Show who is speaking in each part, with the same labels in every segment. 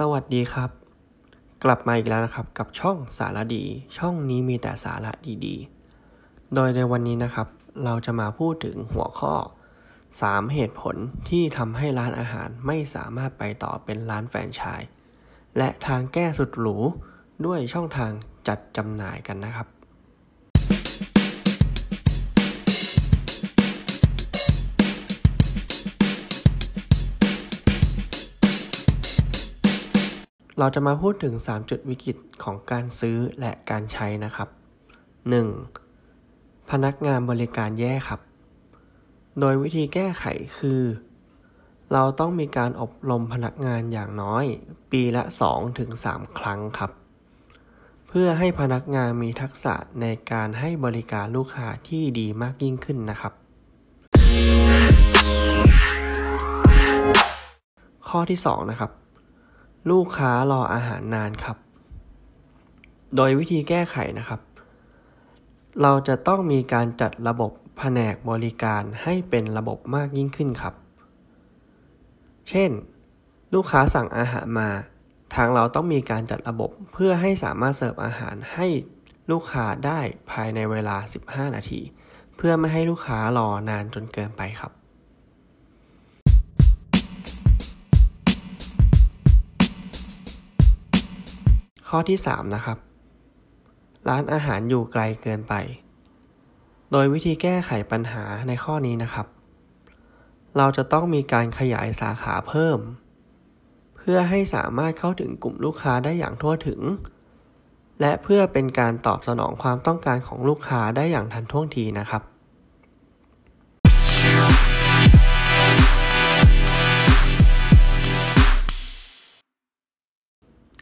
Speaker 1: สวัสดีครับ กลับมาอีกแล้วนะครับกับช่องสาระดี ช่องนี้มีแต่สาระดีๆ โดยในวันนี้นะครับ เราจะมาพูดถึงหัวข้อ 3 เหตุผลที่ทำให้ร้านอาหารไม่สามารถไปต่อเป็นร้านแฟรนไชส์และทางแก้สุดหรูด้วยช่องทางจัดจำหน่ายกันนะครับ เราจะมาพูดถึง 3 จุดวิกฤตของการซื้อและการใช้นะครับ 1. พนักงานบริการแย่ครับ โดยวิธีแก้ไขคือ เราต้องมีการอบรมพนักงานอย่างน้อย ปีละ 2-3 ครั้งครับ เพื่อให้พนักงานมีทักษะในการให้บริการลูกค้าที่ดีมากยิ่งขึ้นนะครับ ข้อที่ 2 นะครับ ลูกค้ารออาหารนานครับ โดยวิธีแก้ไขนะครับ เราจะต้องมีการจัดระบบแผนกบริการให้เป็นระบบมากยิ่งขึ้นครับ เช่น ลูกค้าสั่งอาหารมา ทางเราต้องมีการจัดระบบเพื่อให้สามารถเสิร์ฟอาหารให้ลูกค้าได้ภายในเวลา 15 นาที เพื่อไม่ให้ลูกค้ารอนานจนเกินไปครับ ข้อที่ 3 นะครับ ร้านอาหารอยู่ไกลเกินไป โดยวิธีแก้ไขปัญหาในข้อนี้นะครับ เราจะต้องมีการขยายสาขาเพิ่ม เพื่อให้สามารถเข้าถึงกลุ่มลูกค้าได้อย่างทั่วถึง และเพื่อเป็นการตอบสนองความต้องการของลูกค้าได้อย่างทันท่วงทีนะครับ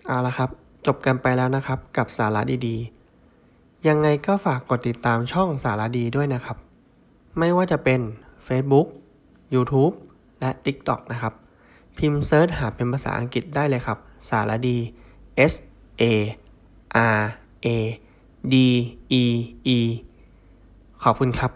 Speaker 1: เอาละครับ จบกันไปแล้วนะครับกับสาระดีๆ ยังไงก็ฝากกดติดตามช่องสาระดีด้วยนะครับ ไม่ว่าจะเป็น Facebook YouTube และ TikTok นะครับ พิมพ์เซิร์ชหาเป็นภาษาอังกฤษได้เลยครับ สารดี S A R A D E E ขอบคุณครับ